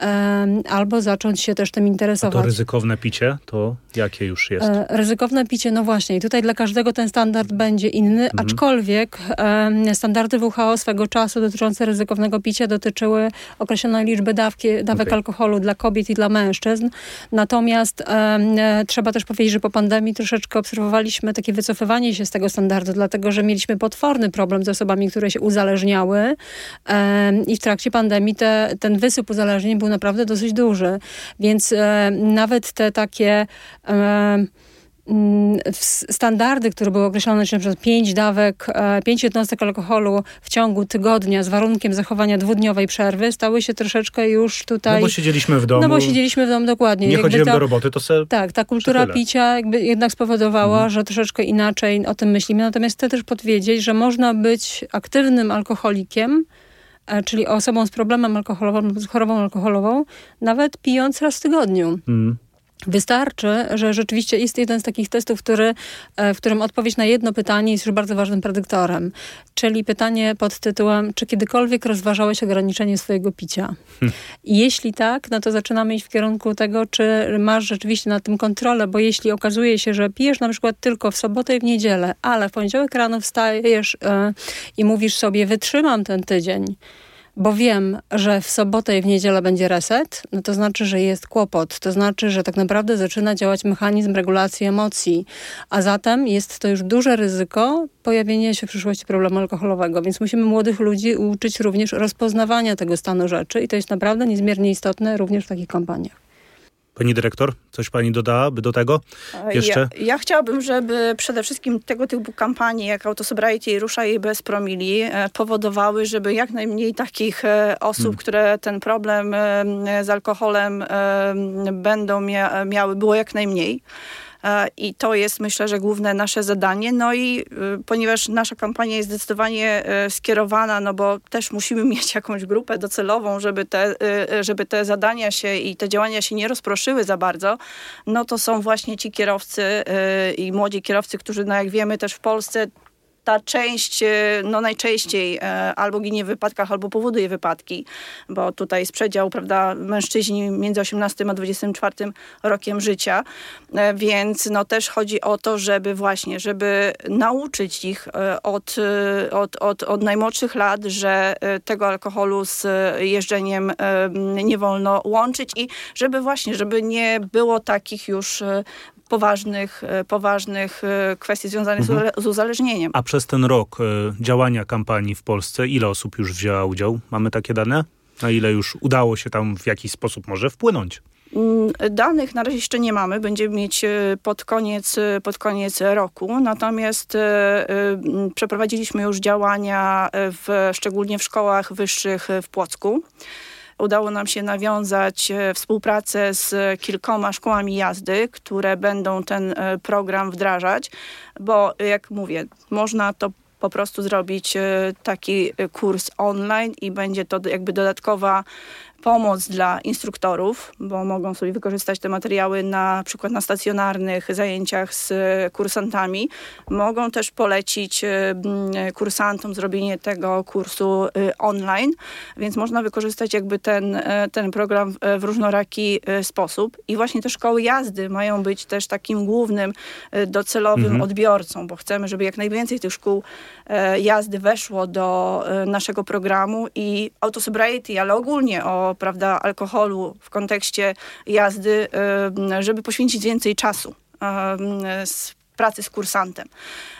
e, albo zacząć się też tym interesować. A to ryzykowne picie, to jakie już jest? E, ryzykowne picie, no właśnie. I tutaj dla każdego ten standard będzie inny, mhm. aczkolwiek standardy WHO swego czasu dotyczące ryzykownego picia dotyczyły określonej liczby dawki, dawek okay. alkoholu dla kobiet i dla mężczyzn. Natomiast e, trzeba też powiedzieć, że po pandemii troszeczkę obserwowaliśmy takie wycofywanie się z tego standardu, dlatego że mieliśmy potworny problem z osobami, które się uzależniały i w trakcie pandemii te, ten wysyp uzależnień był naprawdę dosyć duży. Więc e, nawet te takie standardy, które były określone, czyli np. 5 dawek, 5 e, jednostek alkoholu w ciągu tygodnia z warunkiem zachowania dwudniowej przerwy, stały się troszeczkę już tutaj... No bo siedzieliśmy w domu. No bo siedzieliśmy w domu, dokładnie. Nie jakby chodziłem ta, do roboty, to se... Tak, ta kultura picia jakby jednak spowodowała, mhm. że troszeczkę inaczej o tym myślimy. Natomiast chcę też podwiedzieć, że można być aktywnym alkoholikiem, e, czyli osobą z problemem alkoholowym, z chorobą alkoholową, nawet pijąc raz w tygodniu. Mhm. Wystarczy, że rzeczywiście jest jeden z takich testów, który, e, w którym odpowiedź na jedno pytanie jest już bardzo ważnym predyktorem. Czyli pytanie pod tytułem, czy kiedykolwiek rozważałeś ograniczenie swojego picia? Hmm. Jeśli tak, no to zaczynamy iść w kierunku tego, czy masz rzeczywiście na tym kontrolę, bo jeśli okazuje się, że pijesz na przykład tylko w sobotę i w niedzielę, ale w poniedziałek rano wstajesz yy, i mówisz sobie, wytrzymam ten tydzień, bo wiem, że w sobotę i w niedzielę będzie reset, no to znaczy, że jest kłopot. To znaczy, że tak naprawdę zaczyna działać mechanizm regulacji emocji, a zatem jest to już duże ryzyko pojawienia się w przyszłości problemu alkoholowego. Więc musimy młodych ludzi uczyć również rozpoznawania tego stanu rzeczy i to jest naprawdę niezmiernie istotne również w takich kampaniach. Pani dyrektor, coś pani dodałaby do tego jeszcze? Ja, ja, chciałabym, żeby przede wszystkim tego typu kampanie jak Autosobriety i Ruszaj bez promili e, powodowały, żeby jak najmniej takich e, osób, hmm. które ten problem e, z alkoholem będą mia miały, było jak najmniej. E, i to jest myślę, że główne nasze zadanie. No i y, ponieważ nasza kampania jest zdecydowanie e, skierowana, no bo też musimy (laughs) mieć jakąś grupę docelową, żeby te, y, żeby te zadania się i te działania się nie rozproszyły za bardzo, no to są właśnie ci kierowcy y, i młodzi kierowcy, którzy, no jak wiemy, też w Polsce ta część e, no najczęściej e, albo ginie w wypadkach, albo powoduje wypadki, bo tutaj jest przedział, prawda, mężczyźni między 18 a 24 rokiem życia, e, więc no też chodzi o to, żeby właśnie, żeby nauczyć ich od, od, od, od najmłodszych lat, że tego alkoholu z jeżdżeniem nie wolno łączyć i żeby właśnie, żeby nie było takich już poważnych, e, poważnych e, kwestii związanych mhm. z uzależnieniem. A przez ten rok e, działania kampanii w Polsce, ile osób już wzięła udział? Mamy takie dane? Na ile już udało się tam w jakiś sposób może wpłynąć? Mm, danych na razie jeszcze nie mamy, będziemy mieć pod koniec, pod koniec roku. Natomiast przeprowadziliśmy już działania w, szczególnie w szkołach wyższych w Płocku udało nam się nawiązać e, współpracę z kilkoma szkołami jazdy, które będą ten e, program wdrażać, bo jak mówię, można to po prostu zrobić e, taki kurs online i będzie to jakby dodatkowa pomoc dla instruktorów, bo mogą sobie wykorzystać te materiały na przykład na stacjonarnych zajęciach z kursantami. Mogą też polecić y, kursantom zrobienie tego kursu online, więc można wykorzystać jakby ten, ten program w różnoraki sposób. I właśnie te szkoły jazdy mają być też takim głównym docelowym mhm. odbiorcą, bo chcemy, żeby jak najwięcej tych szkół jazdy weszło do naszego programu i autosobriety, ale ogólnie o prawda, alkoholu w kontekście jazdy, żeby poświęcić więcej czasu z pracy z kursantem.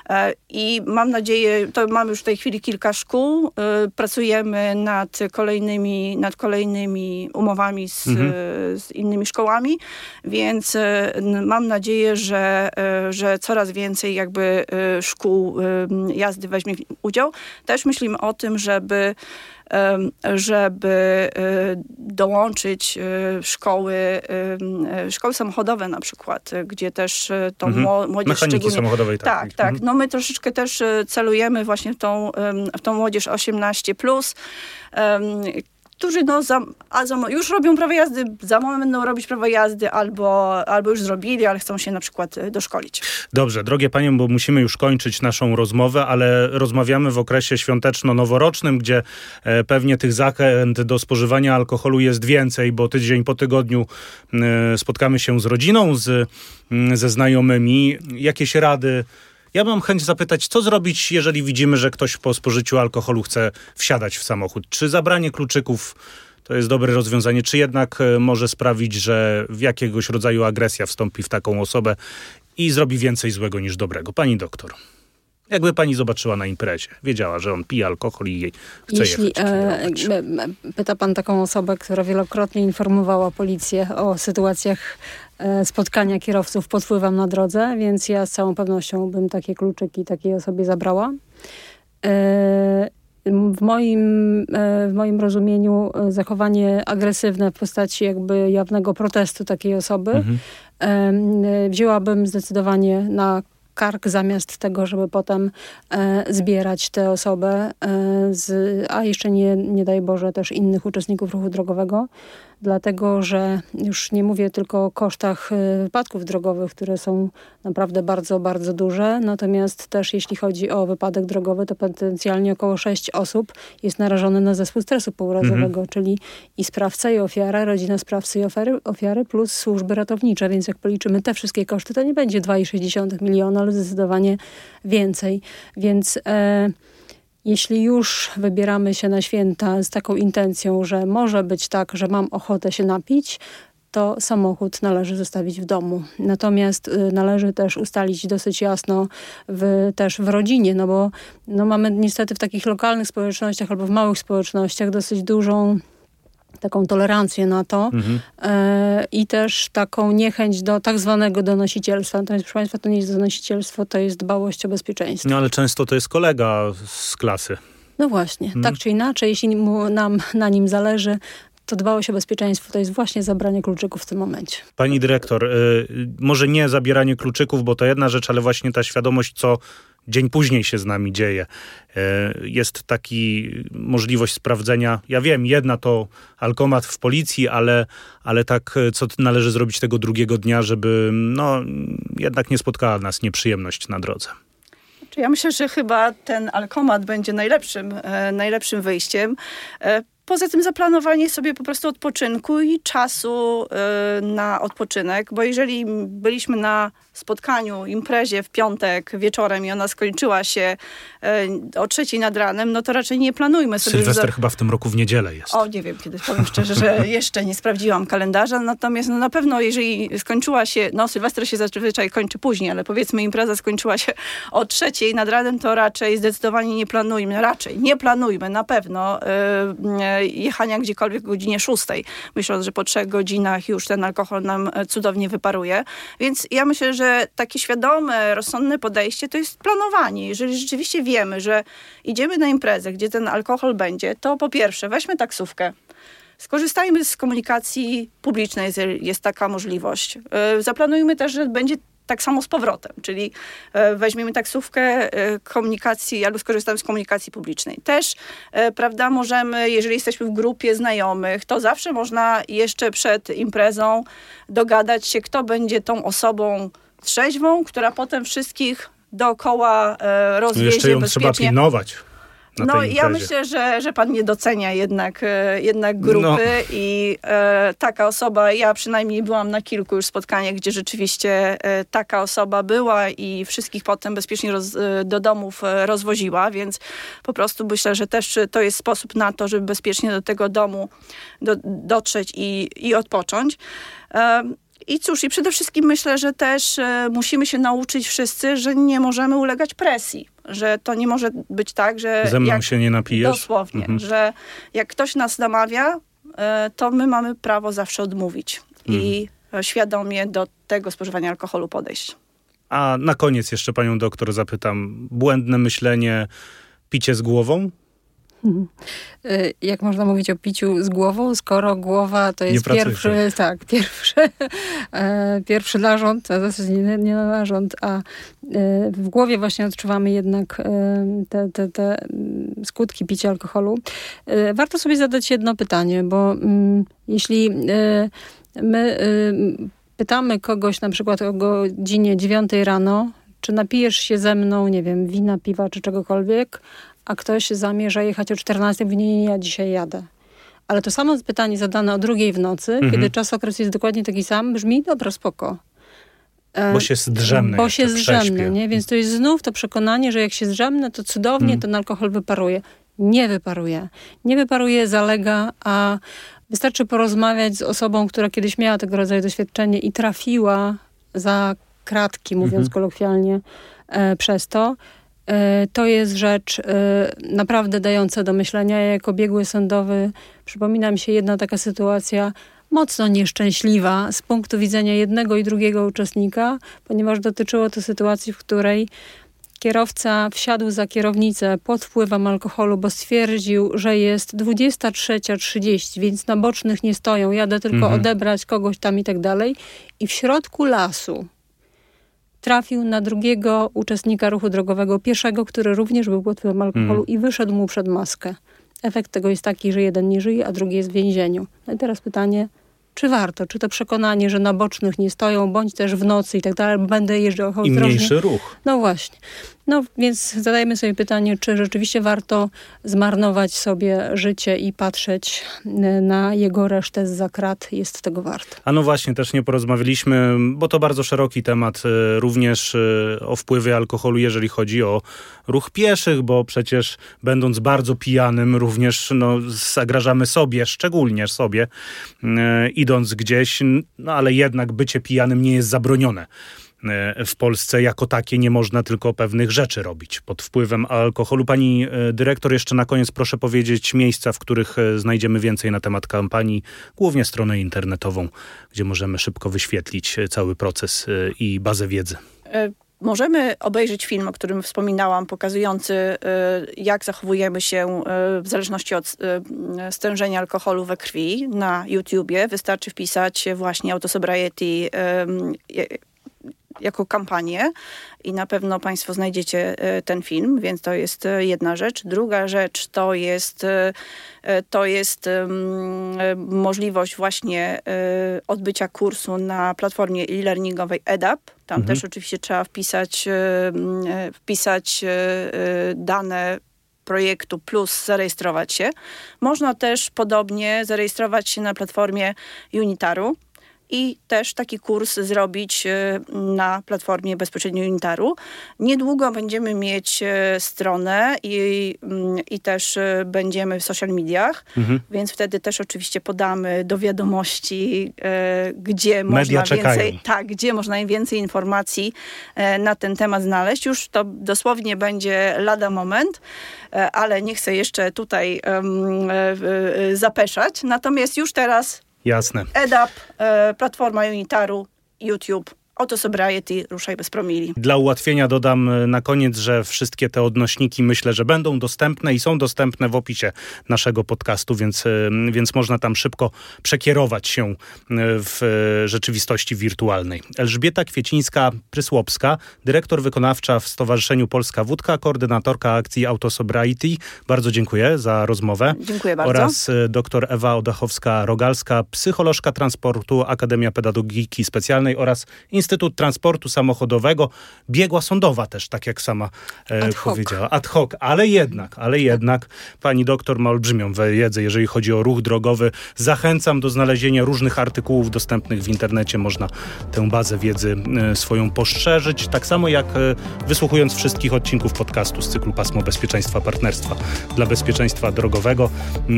E, I mam nadzieję, to mamy już w tej chwili kilka szkół, pracujemy nad kolejnymi, nad kolejnymi umowami z, mhm. z innymi szkołami, więc mam nadzieję, że, że coraz więcej jakby szkół jazdy weźmie udział. Też myślimy o tym, żeby żeby dołączyć szkoły, szkoły samochodowe na przykład, gdzie też to mhm. młodzież Mechaniki szczególnie... samochodowej, tak. Tak, tak. Mhm. No my troszeczkę też e, celujemy właśnie w tą, w tą młodzież 18+. Plus którzy no za, a za, już robią prawo jazdy, za moment będą robić prawo jazdy albo, albo już zrobili, ale chcą się na przykład y, doszkolić. Dobrze, drogie panie, bo musimy już kończyć naszą rozmowę, ale rozmawiamy w okresie świąteczno-noworocznym, gdzie e, pewnie tych zachęt do spożywania alkoholu jest więcej, bo tydzień po tygodniu e, spotkamy się z rodziną, z, mm, ze znajomymi. Jakieś rady ja mam chęć zapytać, co zrobić, jeżeli widzimy, że ktoś po spożyciu alkoholu chce wsiadać w samochód? Czy zabranie kluczyków to jest dobre rozwiązanie, czy jednak e, może sprawić, że w jakiegoś rodzaju agresja wstąpi w taką osobę i zrobi więcej złego niż dobrego? Pani doktor. Jakby pani zobaczyła na imprezie, wiedziała, że on pije alkohol i jej chce Jeśli jechać. e, pyta pan taką osobę, która wielokrotnie informowała policję o sytuacjach spotkania kierowców pod wpływem na drodze, więc ja z całą pewnością bym takie kluczyki takiej osobie zabrała. E, w moim, e, w moim rozumieniu e, zachowanie agresywne w postaci jakby jawnego protestu takiej osoby Mhm. e, wzięłabym zdecydowanie na kark zamiast tego, żeby potem e, zbierać tę osobę, e, z, a jeszcze nie, nie daj Boże też innych uczestników ruchu drogowego, dlatego że już nie mówię tylko o kosztach e, wypadków drogowych, które są naprawdę bardzo, bardzo duże, natomiast też jeśli chodzi o wypadek drogowy, to potencjalnie około 6 osób jest narażone na zespół stresu pourazowego, czyli i sprawca, i ofiara, rodzina sprawcy i ofiary, ofiary, plus służby ratownicze, więc jak policzymy te wszystkie koszty, to nie będzie 2,6 miliona, ale zdecydowanie więcej. Więc e, jeśli już wybieramy się na święta z taką intencją, że może być tak, że mam ochotę się napić, to samochód należy zostawić w domu. Natomiast y, należy też ustalić dosyć jasno w, też w rodzinie, no bo no mamy niestety w takich lokalnych społecznościach albo w małych społecznościach dosyć dużą taką tolerancję na to Mhm. e, i też taką niechęć do tak zwanego donosicielstwa. Natomiast proszę Państwa, to nie jest donosicielstwo, to jest dbałość o bezpieczeństwo. No ale często to jest kolega z klasy. No właśnie, Mhm. tak czy inaczej, jeśli mu, nam na nim zależy, to dbałość o bezpieczeństwo to jest właśnie zabranie kluczyków w tym momencie. Pani dyrektor, y, może nie zabieranie kluczyków, bo to jedna rzecz, ale właśnie ta świadomość, co dzień później się z nami dzieje. Y, Jest taki możliwość sprawdzenia. Ja wiem, jedna to alkomat w policji, ale, ale tak, co należy zrobić tego drugiego dnia, żeby no, jednak nie spotkała nas nieprzyjemność na drodze. Czy Ja myślę, że chyba ten alkomat będzie najlepszym, e, najlepszym wyjściem. Poza tym zaplanowanie sobie po prostu odpoczynku i czasu e, na odpoczynek, bo jeżeli byliśmy na spotkaniu, imprezie w piątek wieczorem i ona skończyła się e, o trzeciej nad ranem, no to raczej nie planujmy sobie... Sylwester za- chyba w tym roku w niedzielę jest. o, nie wiem, kiedy powiem szczerze, że (laughs) jeszcze nie sprawdziłam kalendarza, natomiast no, na pewno jeżeli skończyła się, no Sylwester się zazwyczaj kończy później, ale powiedzmy impreza skończyła się o trzeciej nad ranem, to raczej zdecydowanie nie planujmy, raczej nie planujmy na pewno yy, jechania gdziekolwiek o godzinie szóstej, myśląc, że po trzech godzinach już ten alkohol nam e, cudownie wyparuje. Więc ja myślę, że takie świadome, rozsądne podejście to jest planowanie. Jeżeli rzeczywiście wiemy, że idziemy na imprezę, gdzie ten alkohol będzie, to po pierwsze weźmy taksówkę, Skorzystajmy z komunikacji publicznej, jeżeli jest taka możliwość. E, Zaplanujmy też, że będzie tak samo z powrotem, czyli e, weźmiemy taksówkę e, komunikacji albo skorzystamy z komunikacji publicznej. Też, prawda, możemy, jeżeli jesteśmy w grupie znajomych, to zawsze można jeszcze przed imprezą dogadać się, kto będzie tą osobą trzeźwą, która potem wszystkich dookoła e, rozwiezie jeszcze ją trzeba pilnować. No ja myślę, że, że pan nie docenia jednak, e, jednak grupy No. i e, taka osoba, ja przynajmniej byłam na kilku już spotkaniach, gdzie rzeczywiście e, taka osoba była i wszystkich potem bezpiecznie roz, e, do domów e, rozwoziła, więc po prostu myślę, że też to jest sposób na to, żeby bezpiecznie do tego domu do, dotrzeć i, i odpocząć. I cóż, i przede wszystkim myślę, że też e, musimy się nauczyć wszyscy, że nie możemy ulegać presji. Że to nie może być tak, że. Ze mną jak, się nie napijesz? Dosłownie, Mhm. że jak ktoś nas namawia, e, to my mamy prawo zawsze odmówić i Mhm. e, świadomie do tego spożywania alkoholu podejść. A na koniec jeszcze panią doktor zapytam. Błędne myślenie, picie z głową? (laughs) Y, Jak można mówić o piciu z głową, skoro głowa to jest pierwszy, tak, pierwszy, (laughs) e, pierwszy narząd, a zasadzie nie, nie narząd, a e, w głowie właśnie odczuwamy jednak e, te, te, te mm, skutki picia alkoholu, warto sobie zadać jedno pytanie, bo mm, jeśli my pytamy kogoś na przykład o godzinie 9 rano, czy napijesz się ze mną, nie wiem, wina, piwa czy czegokolwiek, a ktoś zamierza jechać o 14, mówi, nie, nie, ja dzisiaj jadę. Ale to samo pytanie zadane o drugiej w nocy, mhm. kiedy czas okres jest dokładnie taki sam, brzmi, dobra, spoko. Bo się zdrzemnę. Bo się zdrzemnę, nie? Więc to jest znów to przekonanie, że jak się zdrzemnę, to cudownie hmm. ten alkohol wyparuje. Nie wyparuje. Nie wyparuje, zalega, a wystarczy porozmawiać z osobą, która kiedyś miała tego rodzaju doświadczenie i trafiła za kratki, mówiąc mhm. kolokwialnie, e, przez to. E, to jest rzecz e, naprawdę dająca do myślenia. Ja jako biegły sądowy przypomina mi się jedna taka sytuacja mocno nieszczęśliwa z punktu widzenia jednego i drugiego uczestnika, ponieważ dotyczyło to sytuacji, w której kierowca wsiadł za kierownicę pod wpływem alkoholu, bo stwierdził, że jest 23.30, więc na bocznych nie stoją, jadę tylko mhm. odebrać kogoś tam i tak dalej. I w środku lasu trafił na drugiego uczestnika ruchu drogowego, pierwszego, który również był pod wpływem alkoholu mhm. i wyszedł mu przed maskę. Efekt tego jest taki, że jeden nie żyje, a drugi jest w więzieniu. No i teraz pytanie, czy warto, czy to przekonanie, że na bocznych nie stoją, bądź też w nocy i tak dalej, będę jeżdżał I mniejszy ruch. No właśnie. No więc zadajmy sobie pytanie, czy rzeczywiście warto zmarnować sobie życie i patrzeć e, na jego resztę z zakrat, jest tego wart. A no właśnie, też nie porozmawialiśmy, bo to bardzo szeroki temat, e, również e, o wpływie alkoholu, jeżeli chodzi o ruch pieszych, bo przecież będąc bardzo pijanym, również no, zagrażamy sobie, szczególnie sobie, idąc gdzieś, no ale jednak bycie pijanym nie jest zabronione. E, w Polsce jako takie nie można tylko pewnych rzeczy robić pod wpływem alkoholu. Pani e, dyrektor, jeszcze na koniec proszę powiedzieć miejsca, w których e, znajdziemy więcej na temat kampanii, głównie stronę internetową, gdzie możemy szybko wyświetlić cały proces i bazę wiedzy. Możemy obejrzeć film, o którym wspominałam, pokazujący, jak zachowujemy się w zależności od stężenia alkoholu we krwi na YouTubie. Wystarczy wpisać właśnie autosobriety jako kampanię i na pewno Państwo znajdziecie e, ten film, więc to jest e, jedna rzecz. Druga rzecz to jest, e, to jest możliwość właśnie odbycia kursu na platformie e-learningowej EDAP. Tam mhm. też oczywiście trzeba wpisać, wpisać dane projektu plus zarejestrować się. Można też podobnie zarejestrować się na platformie Unitaru i też taki kurs zrobić e, na platformie bezpośrednio Unitaru. Niedługo będziemy mieć e, stronę i, mm, i też e, będziemy w social mediach, mhm. więc wtedy też oczywiście podamy do wiadomości, gdzie Media można czekają. więcej, tak, gdzie można najwięcej informacji na ten temat znaleźć. Już to dosłownie będzie lada moment, ale nie chcę jeszcze tutaj zapeszać. Natomiast już teraz Jasne. EDAP, e, Platforma Unitaru, YouTube Oto sobriety, ruszaj bez promili. Dla ułatwienia dodam e, na koniec, że wszystkie te odnośniki myślę, że będą dostępne i są dostępne w opisie naszego podcastu, więc, e, więc można tam szybko przekierować się e, w rzeczywistości wirtualnej. Elżbieta Kwiecińska-Prysłopska, dyrektor wykonawcza w Stowarzyszeniu Polska Wódka, koordynatorka akcji Autosobriety. Bardzo dziękuję za rozmowę. Dziękuję bardzo. Oraz dr Ewa Odachowska-Rogalska, psycholożka transportu, Akademia Pedagogiki Specjalnej oraz Instytut Transportu Samochodowego, biegła sądowa też, tak jak sama e, ad powiedziała. Ad hoc, ale jednak, ale jednak pani doktor ma olbrzymią wiedzę, jeżeli chodzi o ruch drogowy. Zachęcam do znalezienia różnych artykułów dostępnych w internecie. Można tę bazę wiedzy e, swoją poszerzyć, tak samo jak e, wysłuchując wszystkich odcinków podcastu z cyklu Pasmo Bezpieczeństwa Partnerstwa dla Bezpieczeństwa Drogowego.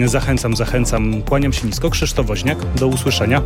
Zachęcam, zachęcam. Kłaniam się nisko. Krzysztof Woźniak. Do usłyszenia.